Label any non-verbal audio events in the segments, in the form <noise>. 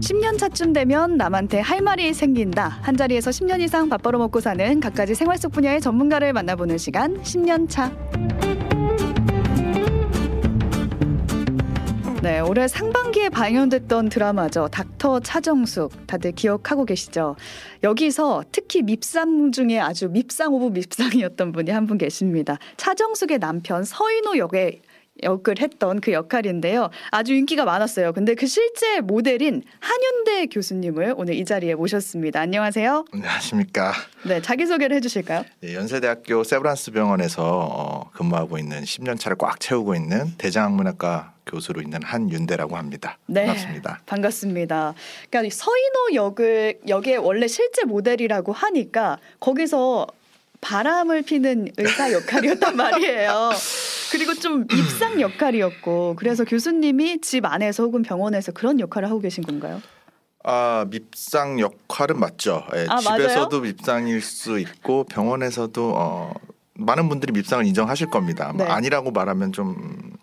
10년 차쯤 되면 남한테 할 말이 생긴다. 한 자리에서 10년 이상 밥 벌어 먹고 사는 각가지 생활 속 분야의 전문가를 만나보는 시간 10년 차. 네, 올해 상반기에 방영됐던 드라마죠. 닥터 차정숙. 다들 기억하고 계시죠? 여기서 특히 밉상 중에 아주 밉상 of 밉상이었던 분이 한 분 계십니다. 차정숙의 남편 서인호 역의 역을 했던 그 역할인데요. 아주 인기가 많았어요. 근데 그 실제 모델인 한윤대 교수님을 오늘 이 자리에 모셨습니다. 안녕하세요. 안녕하십니까. 네, 자기소개를 해주실까요? 네, 연세대학교 세브란스 병원에서 어, 근무하고 있는 10년 차를 꽉 채우고 있는 대장학문학과 교수로 있는 한윤대라고 합니다. 네, 반갑습니다. 반갑습니다. 그러니까 서인호 역을 역의 원래 실제 모델이라고 하니까 거기서 바람을 피는 의사 역할이었단 말이에요. 그리고 좀 입상 역할이었고 그래서 교수님이 집 안에서 혹은 병원에서 그런 역할을 하고 계신 건가요? 아 밉상 역할은 맞죠. 예, 아, 집에서도 밉상일 수 있고 병원에서도 어, 많은 분들이 밉상을 인정하실 겁니다. 뭐 네. 아니라고 말하면 좀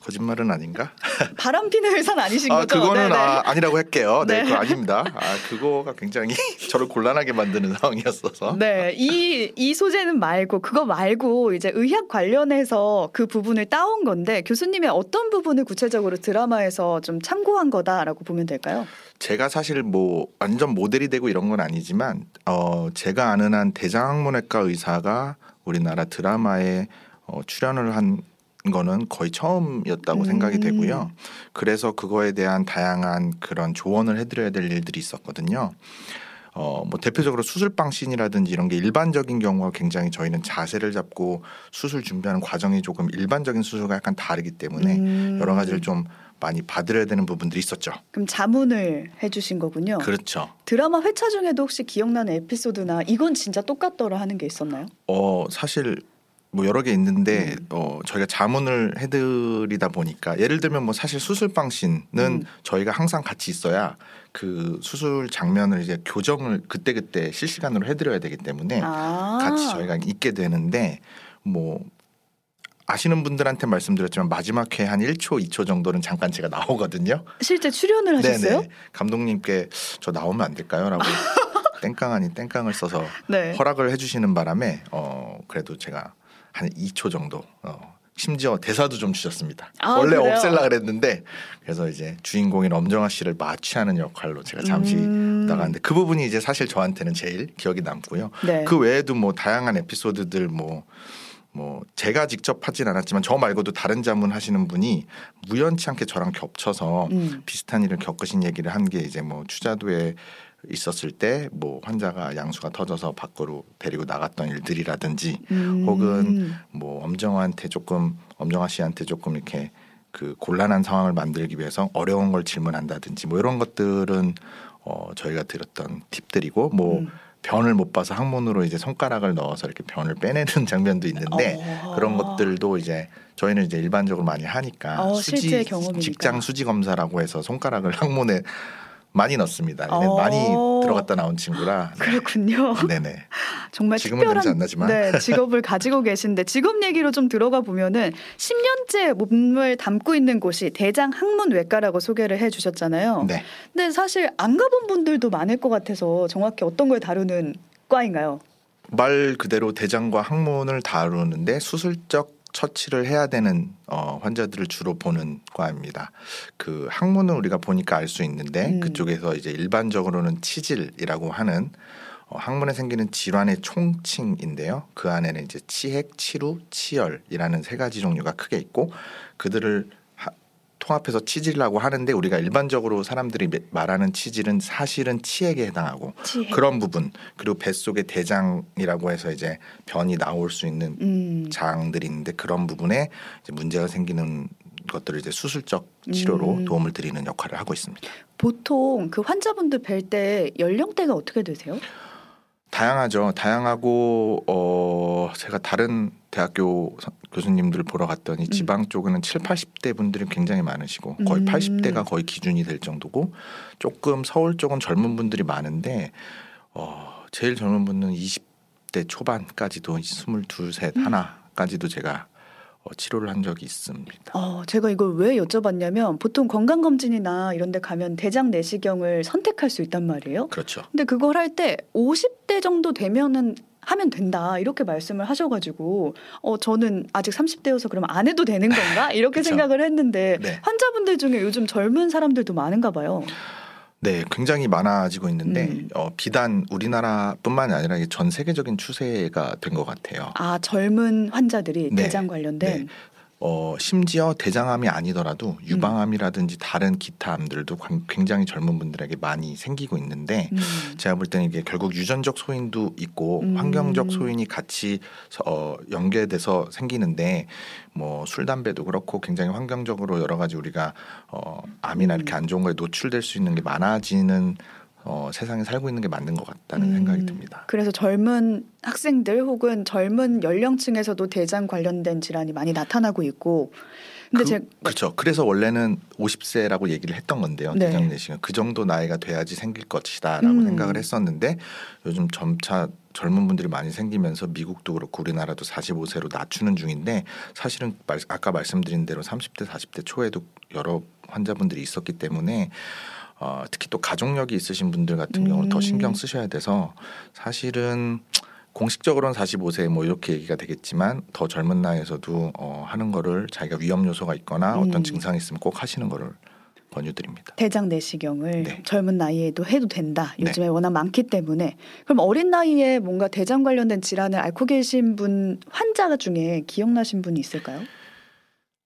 거짓말은 아닌가? <laughs> 바람 피는 의사는 아니신 아 거죠? 그거는 네네. 아, 아니라고 할게요. 네, 네. 그거 아닙니다. 아 그거가 굉장히 <laughs> 저를 곤란하게 만드는 상황이었어서. 네, 이, 이 소재는 말고, 그거 말고, 이제 의학 관련해서 그 부분을 따온 건데, 교수님의 어떤 부분을 구체적으로 드라마에서 좀 참고한 거다라고 보면 될까요? 제가 사실 뭐 완전 모델이 되고 이런 건 아니지만 어 제가 아는 한 대장학문외과 의사가 우리나라 드라마에 어 출연을 한 거는 거의 처음이었다고 음. 생각이 되고요. 그래서 그거에 대한 다양한 그런 조언을 해드려야 될 일들이 있었거든요. 어, 뭐 대표적으로 수술방 씬이라든지 이런 게 일반적인 경우와 굉장히 저희는 자세를 잡고 수술 준비하는 과정이 조금 일반적인 수술과 약간 다르기 때문에 음. 여러 가지를 좀 많이 봐드려야 되는 부분들이 있었죠. 그럼 자문을 해주신 거군요. 그렇죠. 드라마 회차 중에도 혹시 기억나는 에피소드나 이건 진짜 똑같더라 하는 게 있었나요? 어 사실 뭐 여러 개 있는데 음. 어 저희가 자문을 해드리다 보니까 예를 들면 뭐 사실 수술방 씬은 음. 저희가 항상 같이 있어야 그 수술 장면을 이제 교정을 그때 그때 실시간으로 해드려야 되기 때문에 아. 네. 같이 저희가 있게 되는데 뭐 아시는 분들한테 말씀드렸지만 마지막 회 한 1초, 2초 정도는 잠깐 제가 나오거든요. 실제 출연을 하셨어요? 네네. 감독님께 저 나오면 안 될까요?라고 <laughs> 땡깡 아닌 땡깡을 써서 네. 허락을 해주시는 바람에 어 그래도 제가 한 2초 정도 어 심지어 대사도 좀 주셨습니다. 아, 원래 그래요? 없앨라 그랬는데 그래서 이제 주인공인 엄정화 씨를 마취하는 역할로 제가 잠시 음. 나갔는데 그 부분이 이제 사실 저한테는 제일 기억이 남고요. 네. 그 외에도 뭐 다양한 에피소드들 뭐. 뭐 제가 직접 하진 않았지만 저 말고도 다른 자문 하시는 분이 우연치 않게 저랑 겹쳐서 음. 비슷한 일을 겪으신 얘기를 한 게 이제 뭐 추자도에 있었을 때 뭐 환자가 양수가 터져서 밖으로 데리고 나갔던 일들이라든지 음. 혹은 뭐 엄정화한테 조금 엄정화 씨한테 조금 이렇게 그 곤란한 상황을 만들기 위해서 어려운 걸 질문한다든지 뭐 이런 것들은 어 저희가 들었던 팁들이고 뭐 음. 변을 못 봐서 항문으로 이제 손가락을 넣어서 이렇게 변을 빼내는 <laughs> 장면도 있는데 어. 그런 것들도 이제 저희는 이제 일반적으로 많이 하니까 어, 경험이니까. 직장 수지 검사라고 해서 손가락을 <laughs> 항문에 많이 넣습니다. 어. 많이 들어갔다 나온 친구라. 그렇군요. 네네. <laughs> 정말 지금은 특별한 안 나지만. 네, <laughs> 직업을 가지고 계신데 직업 얘기로 좀 들어가 보면은 10년째 몸을 담고 있는 곳이 대장 항문외과라고 소개를 해 주셨잖아요. 네. 근데 사실 안 가본 분들도 많을 것 같아서 정확히 어떤 걸 다루는 과인가요? 말 그대로 대장과 항문을 다루는데 수술적 처치를 해야 되는 어, 환자들을 주로 보는 과입니다. 그 항문은 우리가 보니까 알 수 있는데 음. 그쪽에서 이제 일반적으로는 치질이라고 하는 어, 항문에 생기는 질환의 총칭인데요. 그 안에는 이제 치핵, 치루, 치열이라는 세 가지 종류가 크게 있고 그들을 하- 통합해서 치질이라고 하는데 우리가 일반적으로 사람들이 매- 말하는 치질은 사실은 치핵에 해당하고 치핵. 그런 부분 그리고 뱃속에 대장이라고 해서 이제 변이 나올 수 있는 음. 장들이 있는데 그런 부분에 이제 문제가 생기는 것들을 이제 수술적 치료로 음. 도움을 드리는 역할을 하고 있습니다. 보통 그 환자분들 뵐 때 연령대가 어떻게 되세요? 다양하죠. 다양하고 어 제가 다른 대학교 서- 교수님들 보러 갔더니 지방 쪽은 7, 80대 분들이 굉장히 많으시고 거의 음. 80대가 거의 기준이 될 정도고 조금 서울 쪽은 젊은 분들이 많은데 어 제일 젊은 분은 20대 초반까지도 22, 셋 음. 하나까지도 제가 어, 치료를 한 적이 있습니다. 어, 제가 이걸 왜 여쭤봤냐면 보통 건강검진이나 이런 데 가면 대장 내시경을 선택할 수 있단 말이에요. 그렇죠. 근데 그걸 할 때 50대 정도 되면은 하면 된다 이렇게 말씀을 하셔가지고 어 저는 아직 30대여서 그러면 안 해도 되는 건가 <laughs> 이렇게. 생각을 했는데 네. 환자분들 중에 요즘 젊은 사람들도 많은가 봐요. 네, 굉장히 많아지고 있는데 음. 어, 비단 우리나라뿐만이 아니라 전 세계적인 추세가 된 것 같아요. 아 젊은 환자들이 네. 대장 관련된 네. 어, 심지어 대장암이 음. 아니더라도 유방암이라든지 다른 기타 암들도 광- 굉장히 젊은 분들에게 많이 생기고 있는데 음. 제가 볼 때는 이게 결국 유전적 소인도 있고 음. 환경적 소인이 같이 어, 연계돼서 생기는데 뭐 술 담배도 그렇고 굉장히 환경적으로 여러 가지 우리가 어, 암이나 음. 이렇게 안 좋은 거에 노출될 수 있는 게 많아지는 어, 세상에 살고 있는 게 맞는 것 같다는 음. 생각이 듭니다. 그래서 젊은 학생들 혹은 젊은 연령층에서도 대장 관련된 질환이 많이 나타나고 있고 근데 그, 제 그렇죠. 그래서 원래는 50세라고 얘기를 했던 건데요. 네. 대장 내시경 그 정도 나이가 돼야지 생길 것이다라고 음. 생각을 했었는데 요즘 점차 젊은 분들이 많이 생기면서 미국도 그렇고 우리나라도 45세로 낮추는 중인데 사실은 말- 아까 말씀드린 대로 30대 40대 초에도 여러 환자분들이 있었기 때문에 어, 특히 또 가족력이 있으신 분들 같은 경우는 더 음. 신경 쓰셔야 돼서 사실은 공식적으로는 45세 뭐 이렇게 얘기가 되겠지만 더 젊은 나이에서도 어, 하는 거를 자기가 위험 요소가 있거나 음. 어떤 증상이 있으면 꼭 하시는 거를 권유드립니다. 대장 내시경을 네. 젊은 나이에도 해도 된다. 네. 요즘에 워낙 많기 때문에 그럼 어린 나이에 뭔가 대장 관련된 질환을 앓고 계신 분 환자 중에 기억나신 분이 있을까요?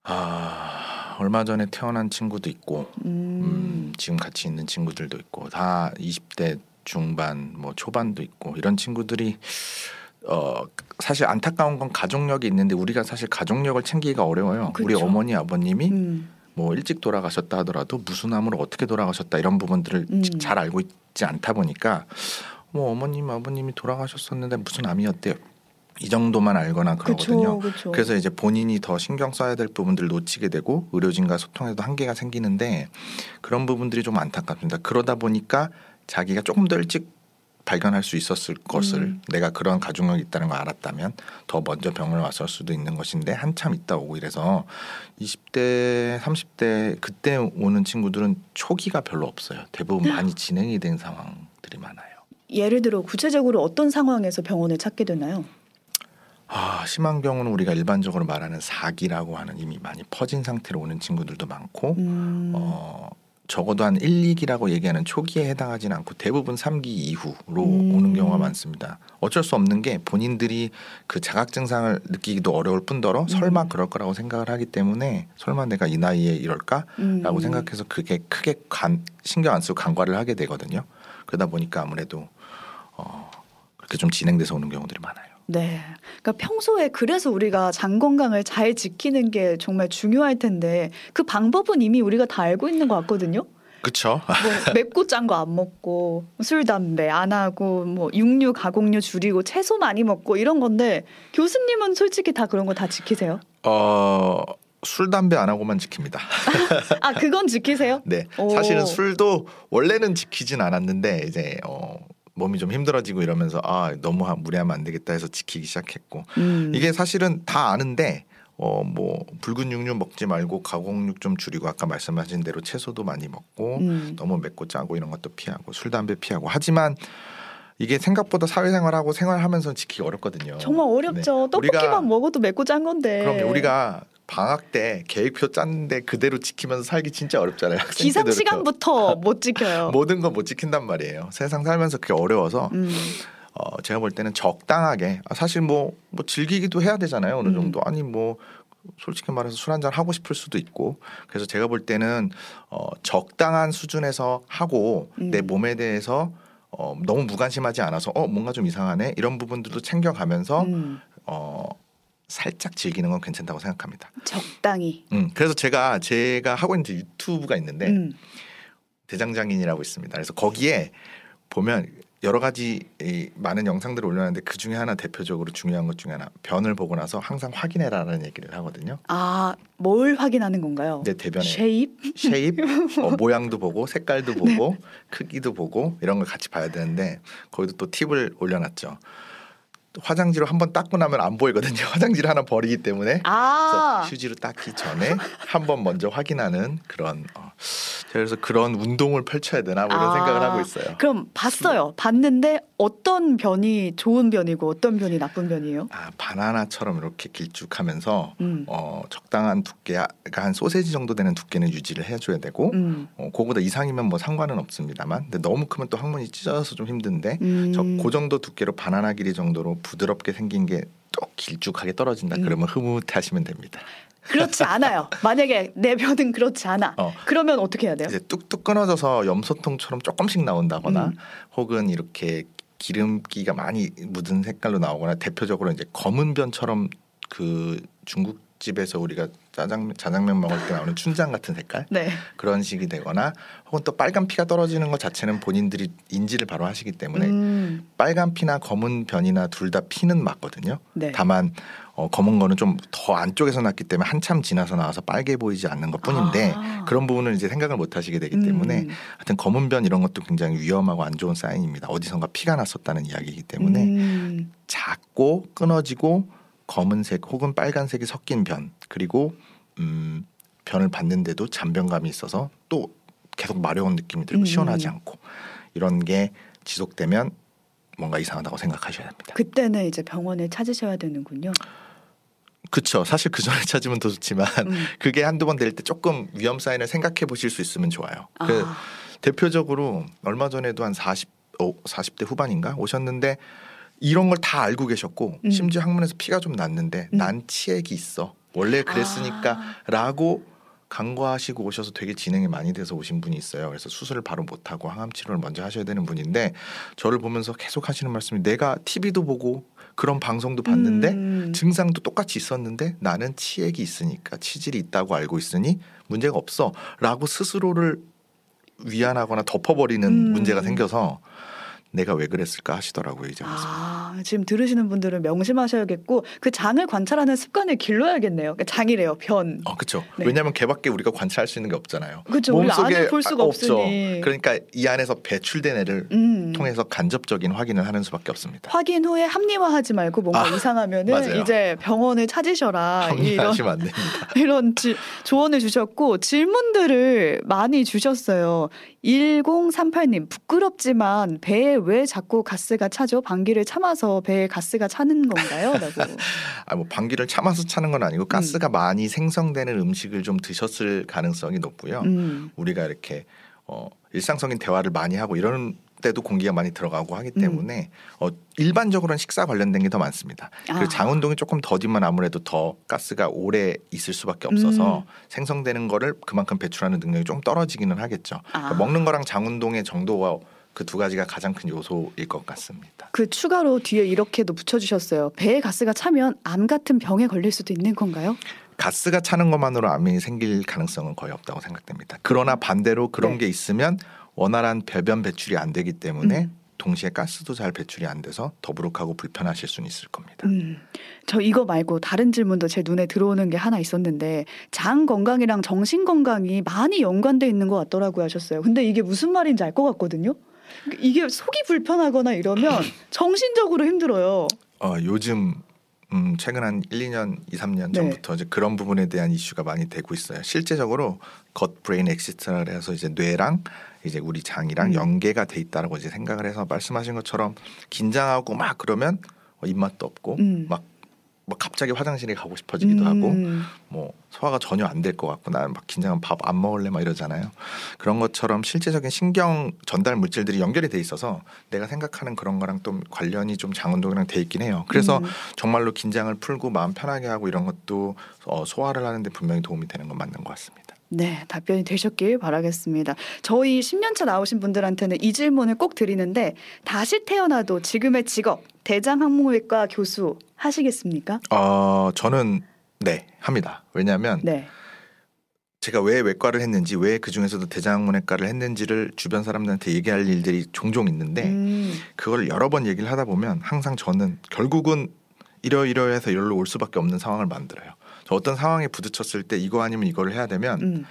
아 얼마 전에 태어난 친구도 있고 음, 음. 지금 같이 있는 친구들도 있고 다 20대 중반 뭐 초반도 있고 이런 친구들이 어 사실 안타까운 건 가족력이 있는데 우리가 사실 가족력을 챙기기가 어려워요. 우리 그쵸. 어머니 아버님이 음. 뭐 일찍 돌아가셨다 하더라도 무슨 암으로 어떻게 돌아가셨다 이런 부분들을 음. 잘 알고 있지 않다 보니까 뭐 어머님 아버님이 돌아가셨었는데 무슨 암이었대요. 이 정도만 알거나 그러거든요. 그렇죠. 그렇죠. 그래서 이제 본인이 더 신경 써야 될 부분들을 놓치게 되고 의료진과 소통에도 한계가 생기는데 그런 부분들이 좀 안타깝습니다. 그러다 보니까 자기가 조금 더 일찍 발견할 수 있었을 것을 음. 내가 그런 가족력이 있다는 걸 알았다면 더 먼저 병원에 왔을 수도 있는 것인데 한참 있다 오고 이래서 20대, 30대 그때 오는 친구들은 초기가 별로 없어요. 대부분 많이 진행이 된 상황들이 많아요. 예를 들어 구체적으로 어떤 상황에서 병원을 찾게 되나요? 아, 심한 경우는 우리가 일반적으로 말하는 사기라고 하는 이미 많이 퍼진 상태로 오는 친구들도 많고 음. 어, 적어도 한 1, 2기라고 얘기하는 초기에 해당하지는 않고 대부분 3기 이후로 음. 오는 경우가 많습니다. 어쩔 수 없는 게 본인들이 그 자각 증상을 느끼기도 어려울 뿐더러 설마 음. 그럴 거라고 생각을 하기 때문에 설마 내가 이 나이에 이럴까라고 음. 생각해서 그게 크게 간, 신경 안 쓰고 간과를 하게 되거든요. 그러다 보니까 아무래도 어, 그렇게 좀 진행돼서 오는 경우들이 많아요. 네. 그러니까 평소에 그래서 우리가 장 건강을 잘 지키는 게 정말 중요할 텐데 그 방법은 이미 우리가 다 알고 있는 것 같거든요. 그렇죠. 뭐 맵고 짠 거 안 먹고 술 담배 안 하고 뭐 육류 가공류 줄이고 채소 많이 먹고 이런 건데 교수님은 솔직히 다 그런 거 다 지키세요? 어, 술 담배 안 하고만 지킵니다. <laughs> 아 그건 지키세요? 네, 오. 사실은 술도 원래는 지키진 않았는데 이제 어, 몸이 좀 힘들어지고 이러면서 아 너무 하- 무리하면 안 되겠다 해서 지키기 시작했고 음. 이게 사실은 다 아는데 어 뭐 붉은 육류 먹지 말고 가공육 좀 줄이고 아까 말씀하신 대로 채소도 많이 먹고 음. 너무 맵고 짜고 이런 것도 피하고 술 담배 피하고 하지만 이게 생각보다 사회생활하고 생활하면서 지키기 어렵거든요. 정말 어렵죠. 네. 떡볶이만 먹어도 맵고 짠 건데. 그럼 우리가 방학 때 계획표 짰는데 그대로 지키면서 살기 진짜 어렵잖아요. 기상 시간부터 못 지켜요. <laughs> 모든 건 못 지킨단 말이에요. 세상 살면서 그게 어려워서 음. 어, 제가 볼 때는 적당하게 아, 사실 뭐, 뭐 즐기기도 해야 되잖아요. 어느 음. 정도 아니 뭐 솔직히 말해서 술 한잔 하고 싶을 수도 있고 그래서 제가 볼 때는 어, 적당한 수준에서 하고 음. 내 몸에 대해서 어, 너무 무관심하지 않아서 어 뭔가 좀 이상하네 이런 부분들도 챙겨가면서 음. 어, 살짝 즐기는 건 괜찮다고 생각합니다. 적당히. 음, 그래서 제가 제가 하고 있는 유튜브가 있는데 음. 대장장인이라고 있습니다. 그래서 거기에 보면 여러 가지 이 많은 영상들을 올려놨는데 그 중에 하나 대표적으로 중요한 것 중에 하나 변을 보고 나서 항상 확인해라라는 얘기를 하거든요. 아, 뭘 확인하는 건가요? 내 대변의 쉐입? 쉐입, <laughs> 어, 모양도 보고 색깔도 보고 크기도 보고 이런 걸 같이 봐야 되는데 거기도 또 팁을 올려놨죠. 화장지로 한 번 닦고 나면 안 보이거든요. <laughs> 화장지를 하나 버리기 때문에 아, 휴지로 닦기 전에 한 번 먼저 확인하는 그런 어, 그래서 그런 운동을 펼쳐야 되나 뭐 이런 아. 생각을 하고 있어요. 그럼 봤어요. 봤는데 어떤 변이 좋은 변이고 어떤 변이 나쁜 변이에요? 아 바나나처럼 이렇게 길쭉하면서 음. 어, 적당한 두께가 한 소세지 정도 되는 두께는 유지를 해줘야 되고 음. 어, 그거보다 이상이면 뭐 상관은 없습니다만 근데 너무 크면 또 항문이 찢어져서 좀 힘든데 음. 저그 정도 두께로 바나나 길이 정도로 부드럽게 생긴 게또 길쭉하게 떨어진다 음. 그러면 흐뭇해하시면 됩니다. 그렇지 않아요. <laughs> 만약에 내 변은 그렇지 않아. 어. 그러면 어떻게 해야 돼요? 이제 뚝뚝 끊어져서 염소통처럼 조금씩 나온다거나 음. 혹은 이렇게 기름기가 많이 묻은 색깔로 나오거나 대표적으로 이제 검은 변처럼 그 중국 집에서 우리가 짜장면 자장면 먹을 때 나오는 춘장 같은 색깔 네. 그런 식이 되거나 혹은 또 빨간 피가 떨어지는 것 자체는 본인들이 인지를 바로 하시기 때문에 음. 빨간 피나 검은 변이나 둘 다 피는 맞거든요. 네. 다만 어, 검은 거는 좀 더 안쪽에서 났기 때문에 한참 지나서 나와서 빨개 보이지 않는 것 뿐인데 아. 그런 부분은 이제 생각을 못 하시게 되기 때문에 음. 하여튼 검은 변 이런 것도 굉장히 위험하고 안 좋은 사인입니다. 어디선가 피가 났었다는 이야기이기 때문에 음. 작고 끊어지고 검은색 혹은 빨간색이 섞인 변 그리고 음, 변을 봤는데도 잔변감이 있어서 또 계속 마려운 느낌이 들고 음. 시원하지 않고 이런 게 지속되면 뭔가 이상하다고 생각하셔야 합니다. 그때는 이제 병원을 찾으셔야 되는군요. 그렇죠. 사실 그 전에 찾으면 더 좋지만 음. <laughs> 그게 한두 번 될 때 조금 위험 사인을 생각해 보실 수 있으면 좋아요. 그 아. 대표적으로 얼마 전에도 한 40, 어, 40대 후반인가 오셨는데 이런 걸 다 알고 계셨고 음. 심지어 항문에서 피가 좀 났는데 음. 난 치액이 있어. 원래 그랬으니까 아. 라고 간과하시고 오셔서 되게 진행이 많이 돼서 오신 분이 있어요. 그래서 수술을 바로 못 하고 항암 치료를 먼저 하셔야 되는 분인데 저를 보면서 계속 하시는 말씀이 내가 TV도 보고 그런 방송도 봤는데 음. 증상도 똑같이 있었는데 나는 치액이 있으니까 치질이 있다고 알고 있으니 문제가 없어라고 스스로를 위안하거나 덮어버리는 음. 문제가 생겨서 내가 왜 그랬을까 하시더라고요 이제 와서. 아, 지금 들으시는 분들은 명심하셔야겠고 그 장을 관찰하는 습관을 길러야겠네요. 그러니까 장이래요. 변. 어, 그렇죠. 네. 왜냐하면 걔밖에 우리가 관찰할 수 있는 게 없잖아요. 그렇죠. 몸 속에 안을 볼 수가 아, 없으니. 그러니까 이 안에서 배출된 애를 음. 통해서 간접적인 확인을 하는 수밖에 없습니다. 확인 후에 합리화하지 말고 뭔가 아, <laughs> 이상하면은 맞아요. 이제 병원을 찾으셔라 이런 합리화하시면 안 됩니다. <laughs> 이런 지- 조언을 주셨고 질문들을 많이 주셨어요. 1038님 부끄럽지만 배에 왜 자꾸 가스가 차죠? 방귀를 참아서 배에 가스가 차는 건가요? 라고. <laughs> 아, 뭐 방귀를 참아서 차는 건 아니고 가스가 많이 생성되는 음식을 좀 드셨을 가능성이 높고요. 음. 우리가 이렇게 어, 일상적인 대화를 많이 하고 이런 때도 공기가 많이 들어가고 하기 음. 때문에 어, 일반적으로는 식사 관련된 게 더 많습니다. 아. 그리고 장운동이 조금 더디면 아무래도 더 가스가 오래 있을 수밖에 없어서 음. 생성되는 거를 그만큼 배출하는 능력이 좀 떨어지기는 하겠죠. 그러니까 아. 먹는 거랑 장운동의 정도와 그 두 가지가 가장 큰 요소일 것 같습니다. 그 추가로 뒤에 이렇게도 붙여주셨어요. 배에 가스가 차면 암 같은 병에 걸릴 수도 있는 건가요? 가스가 차는 것만으로 암이 생길 가능성은 거의 없다고 생각됩니다. 그러나 반대로 그런 네. 게 있으면 원활한 배변 배출이 안 되기 때문에 음. 동시에 가스도 잘 배출이 안 돼서 더부룩하고 불편하실 수는 있을 겁니다. 음, 저 이거 말고 다른 질문도 제 눈에 들어오는 게 하나 있었는데 장 건강이랑 정신 건강이 많이 연관돼 있는 것 같더라고요 하셨어요. 근데 이게 무슨 말인지 알 것 같거든요. 이게 속이 불편하거나 이러면 <clears throat> 정신적으로 힘들어요. 어, 요즘 음, 최근 한 1, 2년, 2, 3년 네. 전부터 이제 그런 부분에 대한 이슈가 많이 되고 있어요. 실제적으로 gut brain axis라 해서 이제 뇌랑 이제 우리 장이랑 음. 연계가 돼 있다라고 이제 생각을 해서 말씀하신 것처럼 긴장하고 막 그러면 어, 입맛도 없고 음. 막, 막 갑자기 화장실에 가고 싶어지기도 하고 음, 뭐 소화가 전혀 안 될 것 같고 나는 막 긴장하면 밥 안 먹을래 막 이러잖아요. 그런 것처럼 실제적인 신경 전달 물질들이 연결이 돼 있어서 내가 생각하는 그런 거랑 좀 관련이 좀 장운동이랑 돼 있긴 해요. 그래서 음. 정말로 긴장을 풀고 마음 편하게 하고 이런 것도 어, 소화를 하는데 분명히 도움이 되는 건 맞는 것 같습니다. 네, 답변이 되셨길 바라겠습니다. 저희 10년차 나오신 분들한테는 이 질문을 꼭 드리는데 다시 태어나도 지금의 직업 대장항문외과 교수 하시겠습니까? 어, 저는 네 합니다. 왜냐하면 네. 제가 왜 외과를 했는지 왜 그 중에서도 대장문외과를 했는지를 주변 사람들한테 얘기할 일들이 종종 있는데 음, 그걸 여러 번 얘기를 하다 보면 항상 저는 결국은 이러이러해서 이리로 올 수밖에 없는 상황을 만들어요. 저 어떤 상황에 부딪혔을 때 이거 아니면 이거를 해야 되면 음,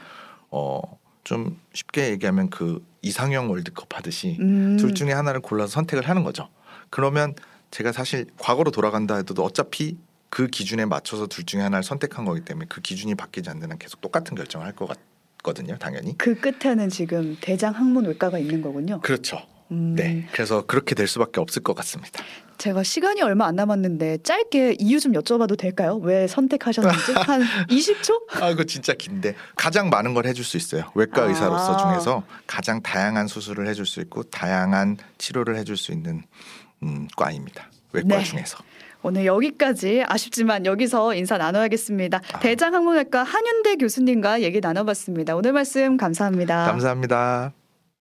어좀 쉽게 얘기하면 그 이상형 월드컵 하듯이 음. 둘 중에 하나를 골라서 선택을 하는 거죠. 그러면 제가 사실 과거로 돌아간다 해도 어차피 그 기준에 맞춰서 둘 중에 하나를 선택한 거기 때문에 그 기준이 바뀌지 않는 한 계속 똑같은 결정을 할 것 같거든요, 당연히. 그 끝에는 지금 대장 항문 외과가 있는 거군요. 그렇죠. 음, 네, 그래서 그렇게 될 수밖에 없을 것 같습니다. 제가 시간이 얼마 안 남았는데 짧게 이유 좀 여쭤봐도 될까요? 왜 선택하셨는지 <laughs> 한 20초? 아, 이거 진짜 긴데 가장 많은 걸 해줄 수 있어요. 외과 아. 의사로서 중에서 가장 다양한 수술을 해줄 수 있고 다양한 치료를 해줄 수 있는 음, 과입니다. 외과 네. 중에서. 오늘 여기까지 아쉽지만 여기서 인사 나눠야겠습니다. 아. 대장 항문외과 한윤대 교수님과 얘기 나눠봤습니다. 오늘 말씀 감사합니다. 감사합니다.